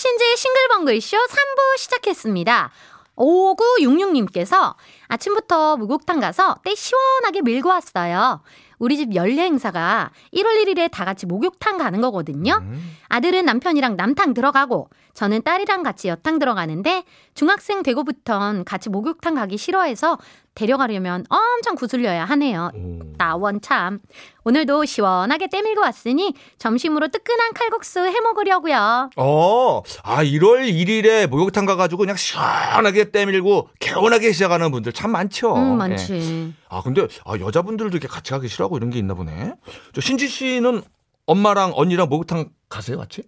신재의 싱글벙글쇼 3부 시작했습니다. 5966님께서 아침부터 목욕탕 가서 때 시원하게 밀고 왔어요. 우리 집 연례 행사가 1월 1일에 다 같이 목욕탕 가는 거거든요. 음. 아들은 남편이랑 남탕 들어가고 저는 딸이랑 같이 여탕 들어가는데 중학생 되고부턴 같이 목욕탕 가기 싫어해서 데려가려면 엄청 구슬려야 하네요. 나원 참. 오늘도 시원하게 때밀고 왔으니 점심으로 뜨끈한 칼국수 해 먹으려고요. 어, 아 1월 1일에 목욕탕 가가지고 그냥 시원하게 때밀고 개운하게 시작하는 분들 참 많죠. 음, 많지. 네. 아 근데 아, 여자분들도 이렇게 같이 가기 싫어하고 이런 게 있나 보네. 저 신지 씨는 엄마랑 언니랑 목욕탕 가세요, 같이?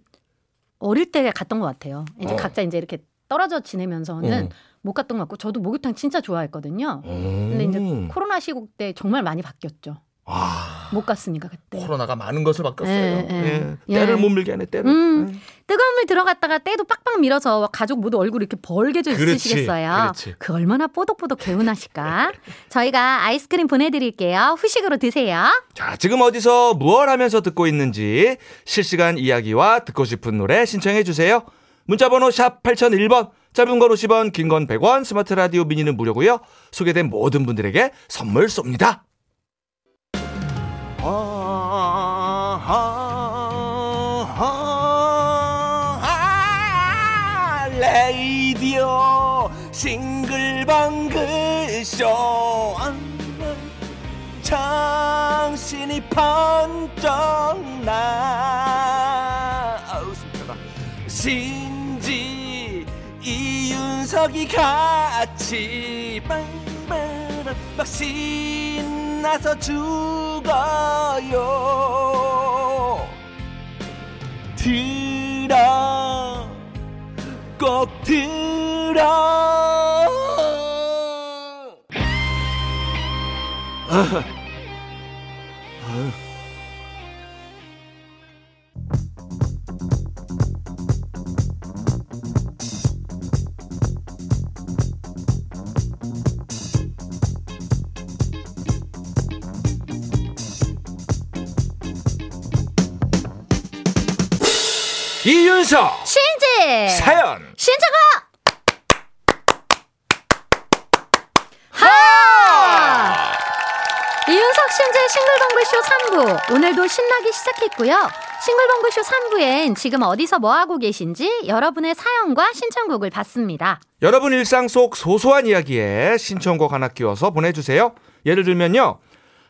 어릴 때 갔던 것 같아요. 이제 어. 각자 이제 이렇게 떨어져 지내면서는 어. 못 갔던 것 같고 저도 목욕탕 진짜 좋아했거든요. 근데 이제 코로나 시국 때 정말 많이 바뀌었죠. 아, 못 갔으니까 그때 코로나가 많은 것을 바꿨어요. 예, 예. 예. 때를 못 밀게 하네 때를. 음, 예. 뜨거운 물 들어갔다가 때도 빡빡 밀어서 가족 모두 얼굴 이렇게 벌게져 있으시겠어요. 그렇지. 그 얼마나 뽀독뽀독 개운하실까. 저희가 아이스크림 보내드릴게요. 후식으로 드세요. 자 지금 어디서 무얼 하면서 듣고 있는지 실시간 이야기와 듣고 싶은 노래 신청해 주세요. 문자번호 샵 8001번 짧은 건 50원 긴 건 100원 스마트 라디오 미니는 무료고요. 소개된 모든 분들에게 선물 쏩니다. 레이디오 싱글벙글쇼 정신이 번쩍 나 신지 이윤석이 같이 빵빵 막 신 나서 죽어요. 들어 꼭 들어 윤석 신지. 사연. 신자가. 하! 이윤석 신재 싱글벙글쇼 3부. 오늘도 신나게 시작했고요. 싱글벙글쇼 3부엔 지금 어디서 뭐하고 계신지 여러분의 사연과 신청곡을 받습니다. 여러분 일상 속 소소한 이야기에 신청곡 하나 끼워서 보내주세요. 예를 들면요.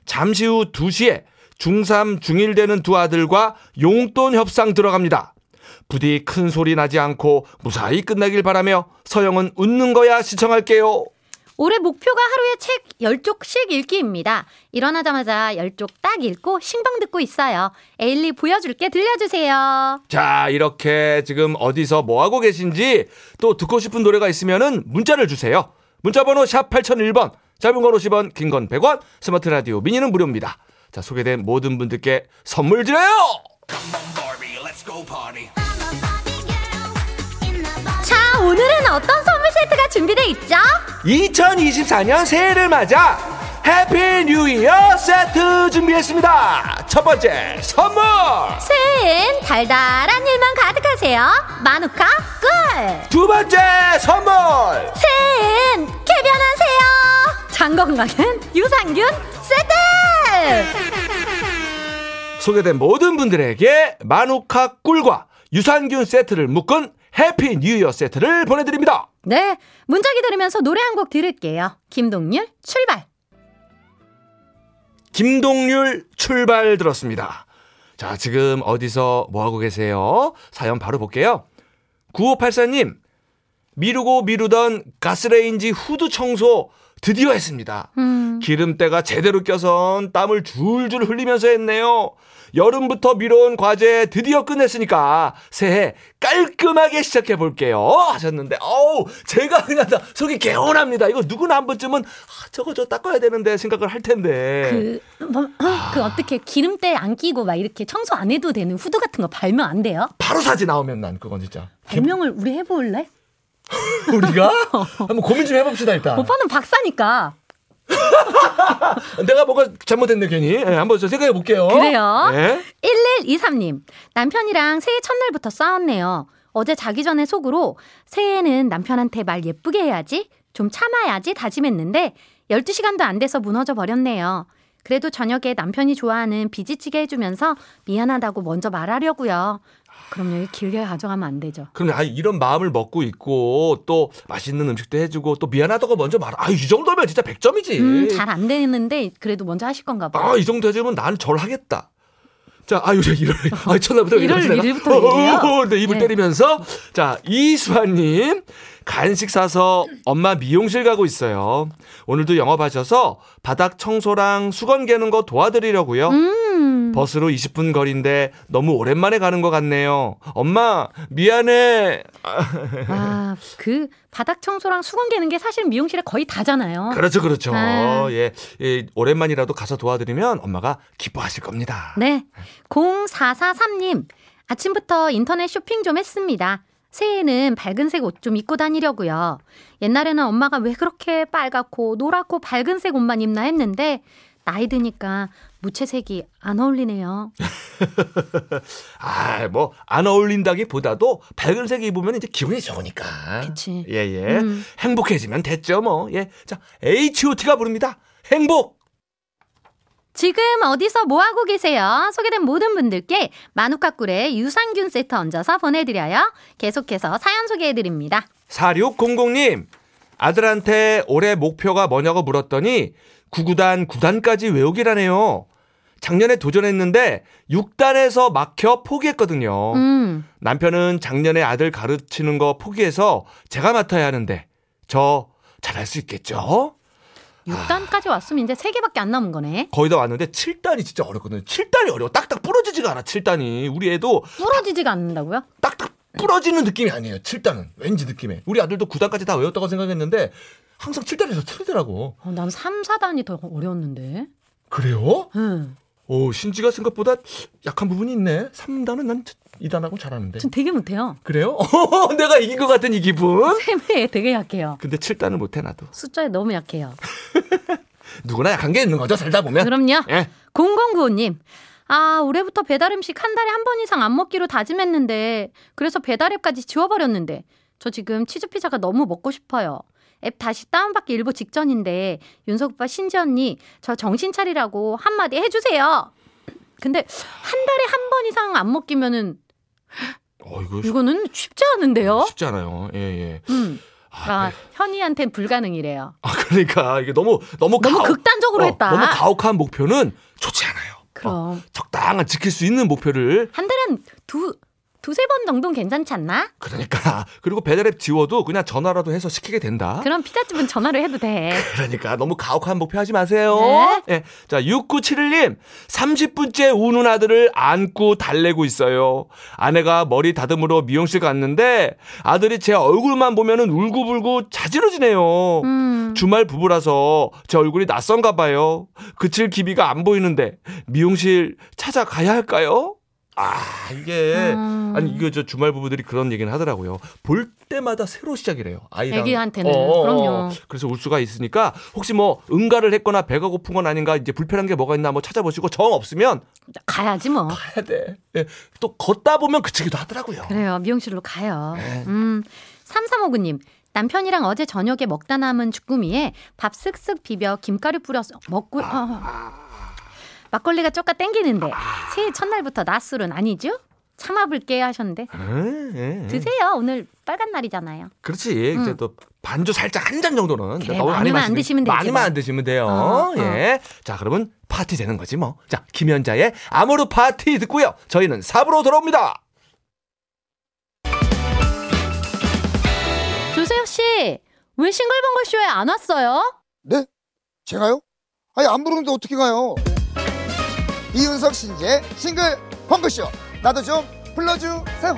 잠시 후 2시에 중3, 중1 되는 두 아들과 용돈 협상 들어갑니다 부디 큰 소리 나지 않고 무사히 끝나길 바라며 서영은 웃는 거야 시청할게요. 올해 목표가 하루에 책 10쪽씩 읽기입니다. 일어나자마자 10쪽 딱 읽고 신방 듣고 있어요. 에일리 보여줄게 들려주세요. 자, 이렇게 지금 어디서 뭐하고 계신지 또 듣고 싶은 노래가 있으면 문자를 주세요. 문자번호 샵 8001번, 짧은 건 50원, 긴 건 100원, 스마트 라디오 미니는 무료입니다. 자, 소개된 모든 분들께 선물 드려요! 자, 오늘은 어떤 선물 세트가 준비되어 있죠? 2024년 새해를 맞아 Happy New Year 세트 준비했습니다. 첫 번째 선물. 새해엔 달달한 일만 가득하세요. 마누카 꿀. 두 번째 선물. 새해엔 쾌변하세요. 장 건강은 유산균 세트. 소개된 모든 분들에게 마누카 꿀과 유산균 세트를 묶은 Happy New Year 세트를 보내드립니다. 네. 문자 기다리면서 노래 한 곡 들을게요. 김동률 출발. 김동률 출발 들었습니다. 자, 지금 어디서 뭐하고 계세요? 사연 바로 볼게요. 9584님, 미루고 미루던 가스레인지 후드 청소 드디어 했습니다. 음. 기름때가 제대로 껴선 땀을 줄줄 흘리면서 했네요. 여름부터 미뤄온 과제 드디어 끝냈으니까 새해 깔끔하게 시작해 볼게요. 하셨는데, 어우, 제가 그냥 다 속이 개운합니다. 이거 누구나 한 번쯤은, 아, 저거 저 닦아야 되는데 생각을 할 텐데. 그, 뭐, 아. 그 어떻게 기름때 안 끼고 막 이렇게 청소 안 해도 되는 후드 같은 거 발명 안 돼요? 바로 사지 나오면 난 그건 진짜. 발명을 우리 해볼래? 우리가? 한번 고민 좀 해봅시다, 일단. 오빠는 박사니까. 내가 뭐가 잘못했네 괜히. 네, 한번 저 생각해 볼게요. 그래요. 네. 1123님 남편이랑 새해 첫날부터 싸웠네요. 어제 자기 전에 속으로 새해에는 남편한테 말 예쁘게 해야지, 좀 참아야지 다짐했는데 12시간도 안 돼서 무너져 버렸네요. 그래도 저녁에 남편이 좋아하는 비지찌개 해주면서 미안하다고 먼저 말하려고요. 그럼 여기 길게 가져가면 안 되죠. 그럼 아 이런 마음을 먹고 있고 또 맛있는 음식도 해주고 또 미안하다고 먼저 말. 아이 정도면 진짜 100점이지. 음, 잘 안 되는데 그래도 먼저 하실 건가 봐. 아, 이 정도 해주면 난 절하겠다. 자, 아유, 저 일월, 아, 첫날부터 일월 이러시다가. 일일부터 얘기해요? 어, 어, 네, 입을 네. 때리면서. 자, 이수아님, 간식 사서 엄마 미용실 가고 있어요. 오늘도 영업하셔서 바닥 청소랑 수건 개는 거 도와드리려고요. 음. 버스로 20분 거리인데 너무 오랜만에 가는 것 같네요. 엄마, 미안해. 아, 그 바닥 청소랑 수건 개는 게 사실 미용실에 거의 다잖아요. 그렇죠, 그렇죠. 아. 예, 예, 오랜만이라도 가서 도와드리면 엄마가 기뻐하실 겁니다. 네. 0443님, 아침부터 인터넷 쇼핑 좀 했습니다. 새해에는 밝은색 옷 좀 입고 다니려고요. 옛날에는 엄마가 왜 그렇게 빨갛고 노랗고 밝은색 옷만 입나 했는데, 나이 드니까 무채색이 안 어울리네요. 아, 뭐, 안 어울린다기 보다도 밝은색 입으면 이제 기분이 좋으니까. 그치. 예, 예. 음. 행복해지면 됐죠, 뭐. 예. 자, H.O.T가 부릅니다. 행복! 지금 어디서 뭐 하고 계세요? 소개된 모든 분들께 마누카꿀의 유산균 세트 얹어서 보내드려요. 계속해서 사연 소개해드립니다. 4600님, 아들한테 올해 목표가 뭐냐고 물었더니 9구단 9단까지 외우기라네요. 작년에 도전했는데 6단에서 막혀 포기했거든요. 음, 남편은 작년에 아들 가르치는 거 포기해서 제가 맡아야 하는데 저 잘할 수 있겠죠? 6단까지 왔으면 이제 3개밖에 안 남은 거네. 거의 다 왔는데 7단이 진짜 어렵거든요. 7단이 어려워. 딱딱 부러지지가 않아. 7단이. 우리 애도 부러지지가 않는다고요? 딱딱 부러지는 느낌이 아니에요. 7단은. 왠지 느낌에. 우리 아들도 9단까지 다 외웠다고 생각했는데 항상 7단에서 틀리더라고. 어, 난 3, 4단이 더 어려웠는데. 그래요? 응. 오, 신지가 생각보다 약한 부분이 있네. 3단은 난 2단하고 잘하는데. 전 되게 못해요. 그래요? 내가 이긴 것 같은 이 기분. 세매에 되게 약해요. 근데 7단은 못해 나도. 숫자에 너무 약해요. 누구나 약한 게 있는 거죠. 살다 보면. 그럼요. 예. 0095님. 아, 올해부터 배달 음식 한 달에 한 번 이상 안 먹기로 다짐했는데, 그래서 배달 앱까지 지워버렸는데, 저 지금 치즈피자가 너무 먹고 싶어요. 앱 다시 다운받기 일보 직전인데, 윤석 오빠, 신지 언니, 저 정신 차리라고 한마디 해주세요. 근데, 한 달에 한 번 이상 안 먹기면은, 어, 이거 이거 는 쉽지 않은데요? 쉽지 않아요. 예, 예. 음. 아, 아, 네. 현이한텐 불가능이래요. 아, 그러니까 이게 너무 너무 너무 가혹- 극단적으로 어, 했다. 너무 가혹한 목표는 좋지 않아요. 그럼. 어, 적당한 지킬 수 있는 목표를 한 달에 한 두, 두세 번 정도는 괜찮지 않나? 그러니까 그리고 배달앱 지워도 그냥 전화라도 해서 시키게 된다. 그럼 피자집은 전화로 해도 돼. 그러니까 너무 가혹한 목표 하지 마세요. 네. 예. 자, 6971님. 30분째 우는 아들을 안고 달래고 있어요. 아내가 머리 다듬으러 미용실 갔는데 아들이 제 얼굴만 보면은 울고불고 자지러지네요. 음. 주말 부부라서 제 얼굴이 낯선가 봐요. 그칠 기미가 안 보이는데 미용실 찾아가야 할까요? 아, 이게 음. 아니 이거 저 주말 부부들이 그런 얘기는 하더라고요. 볼 때마다 새로 시작이래요. 아이랑 애기한테는. 어, 어, 어. 그럼요. 그래서 울 수가 있으니까 혹시 뭐 응가를 했거나 배가 고픈 건 아닌가 이제 불편한 게 뭐가 있나 한번 찾아보시고 정 없으면 가야지 뭐. 가야 돼. 예. 또 걷다 보면 그치기도 하더라고요. 그래요. 미용실로 가요. 네. 음. 3359님. 남편이랑 어제 저녁에 먹다 남은 주꾸미에 밥 쓱쓱 비벼 김가루 뿌려서 먹고 어. 막걸리가 쪼까 땡기는데 새해 첫날부터 낮술은 아니죠? 참아볼게 하셨는데 예, 예. 드세요. 오늘 빨간 날이잖아요. 그렇지. 이제 음. 또 반주 살짝 한 잔 정도는 그래, 너무 많이 안 마시면- 드시면 되지, 많이만 뭐. 안 드시면 돼요. 어, 어. 예. 자, 그러면 파티 되는 거지 뭐. 자, 김현자의 아모르 파티 듣고요. 저희는 4부로 돌아옵니다. 조세혁 씨, 왜 싱글벙글 쇼에 안 왔어요? 네? 제가요? 아니 안 부르는데 어떻게 가요? 이윤석 신재 싱글 펑크쇼 나도 좀 불러주세요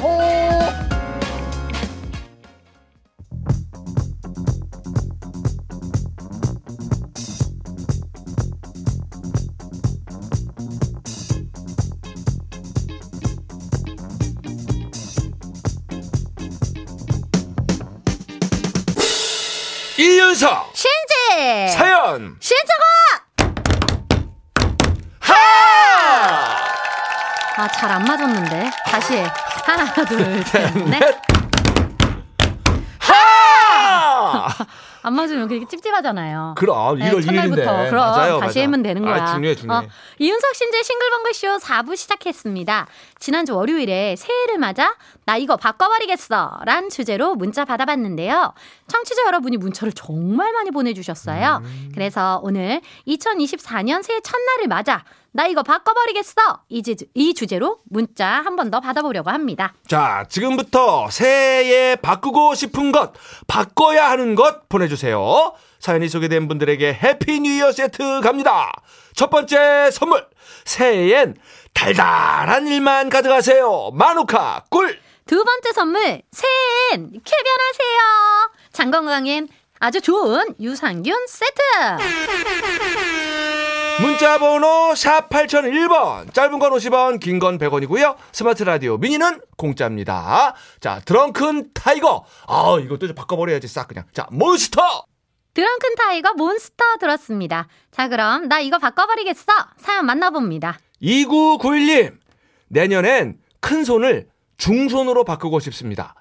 이윤석 신지! 사연 신지가! 아, 잘 안 맞았는데. 다시 해. 하나, 둘, 셋, 넷. 하! 안 맞으면 그렇게 찝찝하잖아요. 그럼 네, 1월 첫날부터 1일인데. 그럼 맞아요, 다시 맞아. 하면 되는 거야. 아, 중요해, 중요해. 어, 이윤석 신재 싱글벙글 쇼 4부 시작했습니다. 지난주 월요일에 새해를 맞아 나 이거 바꿔버리겠어 란 주제로 문자 받아봤는데요. 청취자 여러분이 문자를 정말 많이 보내주셨어요. 음. 그래서 오늘 2024년 새해 첫날을 맞아 나 이거 바꿔버리겠어 이, 주, 이 주제로 문자 한 번 더 받아보려고 합니다. 자, 지금부터 새해에 바꾸고 싶은 것, 바꿔야 하는 것 보내주세요. 사연이 소개된 분들에게 Happy New Year 세트 갑니다. 첫 번째 선물. 새해엔 달달한 일만 가득하세요. 마누카 꿀. 두 번째 선물 새해엔 쾌변하세요. 장건강엔 아주 좋은 유산균 세트. 문자 번호 샵 8001번. 짧은 건 50원, 긴 건 100원이고요. 스마트 라디오 미니는 공짜입니다. 자, 드렁큰 타이거. 아, 이것도 좀 바꿔버려야지 싹 그냥. 자, 몬스터. 드렁큰 타이거 몬스터 들었습니다. 자 그럼 나 이거 바꿔버리겠어. 사연 만나봅니다. 2991님, 내년엔 큰 손을 중손으로 바꾸고 싶습니다.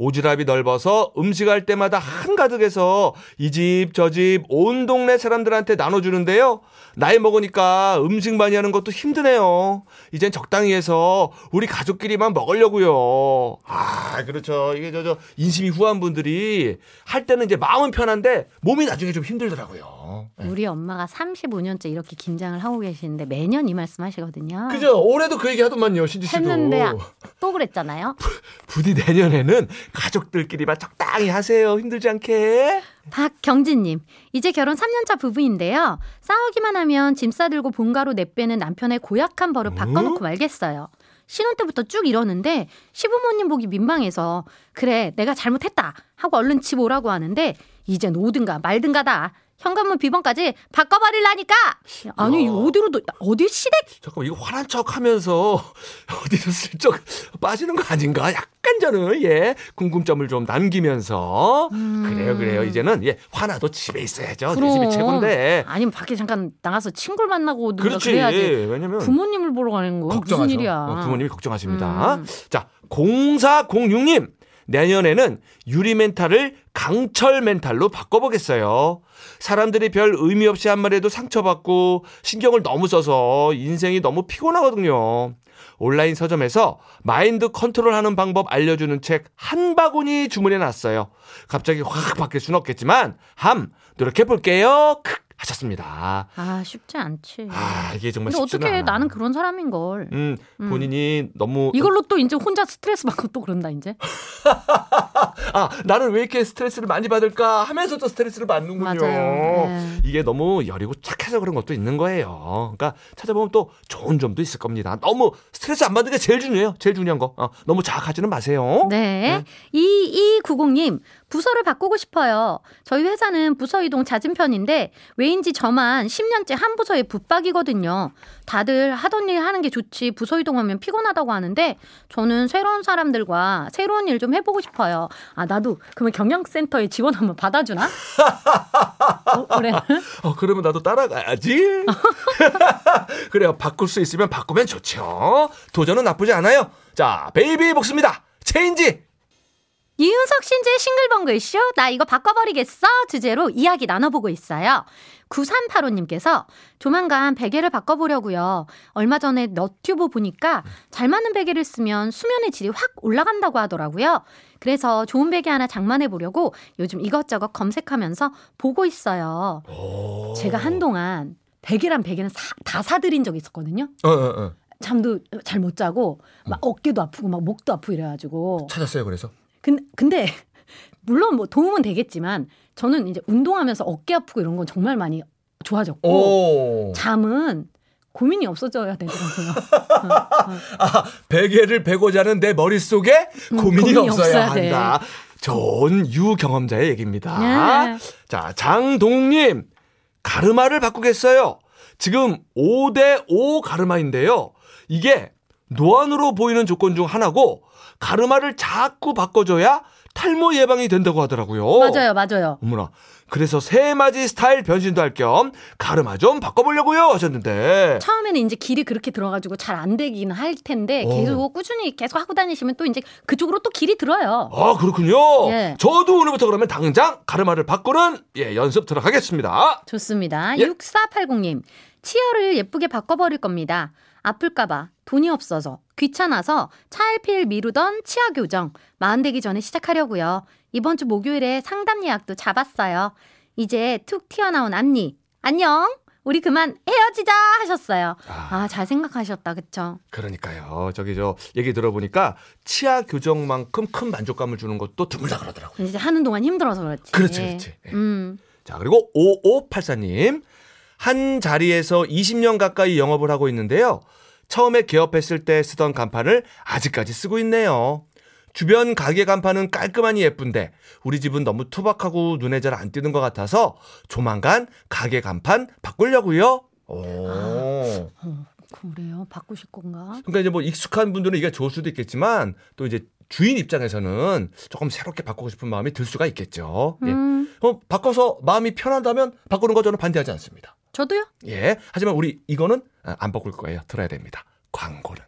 오지랖이 넓어서 음식할 때마다 한가득해서 이 집 저 집 온 동네 사람들한테 나눠주는데요. 나이 먹으니까 음식 많이 하는 것도 힘드네요. 이젠 적당히 해서 우리 가족끼리만 먹으려고요. 아 그렇죠. 이게 저 저 인심이 후한 분들이 할 때는 이제 마음은 편한데 몸이 나중에 좀 힘들더라고요. 네. 우리 엄마가 35년째 이렇게 김장을 하고 계시는데 매년 이 말씀 하시거든요. 그죠? 올해도 그 얘기 하더만요, 신지 씨도. 했는데 아- 또 그랬잖아요. 부디 내년에는 가족들끼리만 적당히 하세요. 힘들지 않게. 박경진님, 이제 결혼 3년차 부부인데요. 싸우기만 하면 짐 싸들고 본가로 내빼는 남편의 고약한 버릇 바꿔놓고 말겠어요. 신혼 때부터 쭉 이러는데 시부모님 보기 민망해서 그래 내가 잘못했다 하고 얼른 집 오라고 하는데 이젠 오든가 말든가다. 현관문 비번까지 바꿔버리려니까. 아니 야. 어디로도 어디 시댁 잠깐만, 이거 화난 척 하면서 어디서 슬쩍 빠지는 거 아닌가? 약간 저는, 예, 궁금점을 좀 남기면서. 그래요, 그래요. 이제는, 예, 화나도 집에 있어야죠. 내 집이 최고인데. 아니면 밖에 잠깐 나가서 친구를 만나고 누가 그렇지. 그래야지. 왜냐면. 부모님을 보러 가는 거 무슨 걱정하죠. 일이야? 어, 부모님이 걱정하십니다. 음. 자, 0406님. 내년에는 유리 멘탈을 강철 멘탈로 바꿔보겠어요. 사람들이 별 의미 없이 한 말에도 상처받고 신경을 너무 써서 인생이 너무 피곤하거든요. 온라인 서점에서 마인드 컨트롤 하는 방법 알려주는 책 한 바구니 주문해 놨어요. 갑자기 확 바뀔 수는 없겠지만, 함, 노력해 볼게요. 크 하셨습니다. 아 쉽지 않지. 아, 이게 정말 근데 어떻게 않아. 나는 그런 사람인 걸. 음, 본인이 너무 이걸로 또 이제 혼자 스트레스 받고 또 그런다 이제. 아 나는 왜 이렇게 스트레스를 많이 받을까 하면서도 스트레스를 받는군요. 네. 이게 너무 여리고 착해서 그런 것도 있는 거예요. 그러니까 찾아보면 또 좋은 점도 있을 겁니다. 너무 스트레스 안 받는 게 제일 중요해요. 제일 중요한 거. 어, 너무 자학하지는 마세요. 네. 2290님, 부서를 바꾸고 싶어요. 저희 회사는 부서 이동 잦은 편인데, 왜인지 저만 10년째 한 부서에 붙박이거든요. 다들 하던 일 하는 게 좋지, 부서 이동하면 피곤하다고 하는데, 저는 새로운 사람들과 새로운 일 좀 해보고 싶어요. 아, 나도 그러면 경영센터에 지원 한번 받아주나? 어, 올해는? 어, 그러면 나도 따라가야지. 그래요. 바꿀 수 있으면 바꾸면 좋죠. 도전은 나쁘지 않아요. 자, 베이비복스입니다. Change. 이윤석 신지 싱글벙글쇼 나 이거 바꿔버리겠어 주제로 이야기 나눠보고 있어요. 9385님께서 조만간 베개를 바꿔보려고요. 얼마 전에 너튜브 보니까 잘 맞는 베개를 쓰면 수면의 질이 확 올라간다고 하더라고요. 그래서 좋은 베개 하나 장만해보려고 요즘 이것저것 검색하면서 보고 있어요. 제가 한동안 베개란 베개는 사- 다 사드린 적이 있었거든요. 어, 어, 어. 잠도 잘 못 자고 막 어깨도 아프고 막 목도 아프고 이래가지고 찾았어요, 그래서. 근, 근데 물론 뭐 도움은 되겠지만 저는 이제 운동하면서 어깨 아프고 이런 건 정말 많이 좋아졌고 오. 잠은 고민이 없어져야 되더라고요. 아, 베개를 베고 자는 내 머릿속에 음, 고민이, 고민이 없어야 없어야 돼. 한다. 좋은 유 경험자의 얘기입니다. 네. 자, 장동님, 가르마를 바꾸겠어요. 지금 5대5 가르마인데요. 이게 노안으로 보이는 조건 중 하나고, 가르마를 자꾸 바꿔줘야 탈모 예방이 된다고 하더라고요. 맞아요, 맞아요. 어머나, 그래서 새맞이 스타일 변신도 할 겸 가르마 좀 바꿔보려고요 하셨는데 처음에는 이제 길이 그렇게 들어가지고 잘 안 되긴 할 텐데 어. 계속 꾸준히 계속 하고 다니시면 또 이제 그쪽으로 또 길이 들어요. 아 그렇군요. 예. 저도 오늘부터 그러면 당장 가르마를 바꾸는 예 연습 들어가겠습니다. 좋습니다. 예. 6480님. 치어를 예쁘게 바꿔버릴 겁니다. 아플까봐 돈이 없어서 귀찮아서 차일피일 미루던 치아 교정 마흔 되기 전에 시작하려고요. 이번 주 목요일에 상담 예약도 잡았어요. 이제 툭 튀어나온 앞니 안녕. 우리 그만 헤어지자 하셨어요. 아 잘 생각하셨다 그쵸? 그러니까요. 저기 저 얘기 들어보니까 치아 교정만큼 큰 만족감을 주는 것도 드물다 그러더라고요. 이제 하는 동안 힘들어서 그렇지. 그렇지, 그렇지. 예. 음. 자, 그리고 5584님. 한 자리에서 20년 가까이 영업을 하고 있는데요. 처음에 개업했을 때 쓰던 간판을 아직까지 쓰고 있네요. 주변 가게 간판은 깔끔하니 예쁜데 우리 집은 너무 투박하고 눈에 잘 안 띄는 것 같아서 조만간 가게 간판 바꾸려고요. 오. 어, 그래요? 바꾸실 건가? 그러니까 이제 뭐 익숙한 분들은 이게 좋을 수도 있겠지만 또 이제 주인 입장에서는 조금 새롭게 바꾸고 싶은 마음이 들 수가 있겠죠. 예. 음, 어, 바꿔서 마음이 편하다면 바꾸는 거 저는 반대하지 않습니다. 저도요. 예. 하지만 우리 이거는 아, 안 바꿀 거예요. 들어야 됩니다. 광고는.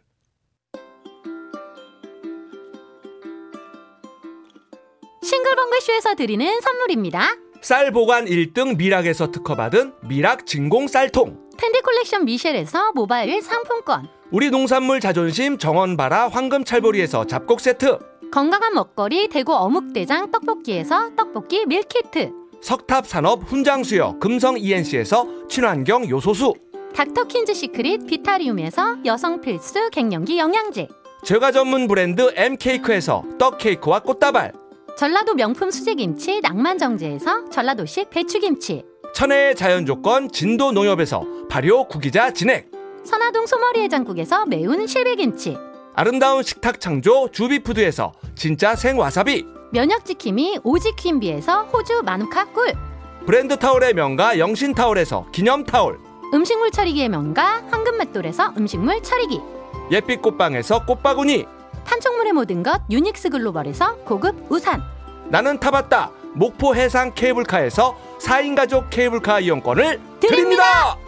싱글벙글쇼에서 드리는 선물입니다. 쌀 보관 1등 미락에서 특허받은 미락 진공 쌀통. 탠디 콜렉션 미셸에서 모바일 상품권. 우리 농산물 자존심 정원바라 황금찰보리에서 잡곡 세트. 건강한 먹거리 대구 어묵대장 떡볶이에서 떡볶이 밀키트. 석탑산업 훈장수여 금성 ENC에서 친환경 요소수. 닥터킨즈 시크릿 비타리움에서 여성 필수 갱년기 영양제. 제과 전문 브랜드 M케이크에서 떡케이크와 꽃다발. 전라도 명품 수제김치 낭만정제에서 전라도식 배추김치. 천혜의 자연 조건 진도 농협에서 발효 구기자 진액. 선화동 소머리 해장국에서 매운 실비김치. 아름다운 식탁 창조 주비푸드에서 진짜 생와사비. 면역지킴이 오지퀸비에서 호주 마누카 꿀. 브랜드 타올의 명가 영신타올에서 기념타올. 음식물 처리기의 명가 황금맷돌에서 음식물 처리기. 예빛 꽃방에서 꽃바구니. 판촉물의 모든 것 유닉스 글로벌에서 고급 우산. 나는 타봤다. 목포 해상 케이블카에서 4인 가족 케이블카 이용권을 드립니다. 드립니다.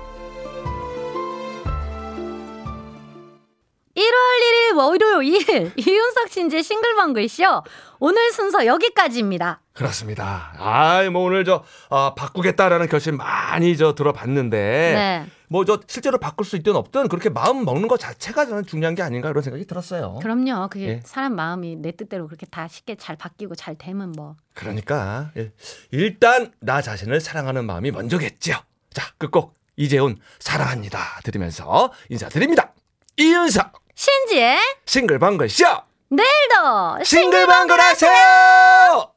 1월 1일 월요일 이윤석 신재 싱글벙글쇼 오늘 순서 여기까지입니다. 그렇습니다. 아, 뭐 오늘 저 아, 바꾸겠다라는 결심 많이 저 들어봤는데 네. 뭐저 실제로 바꿀 수 있든 없든 그렇게 마음 먹는 것 자체가 저는 중요한 게 아닌가 이런 생각이 들었어요. 그럼요. 그게 예. 사람 마음이 내 뜻대로 그렇게 다 쉽게 잘 바뀌고 잘 되면 뭐. 그러니까 일- 일단 나 자신을 사랑하는 마음이 먼저겠죠. 자, 끝곡 이재훈 사랑합니다 들으면서 인사드립니다. 이윤석 신지의 싱글벙글 쇼 내일도 싱글벙글 하세요.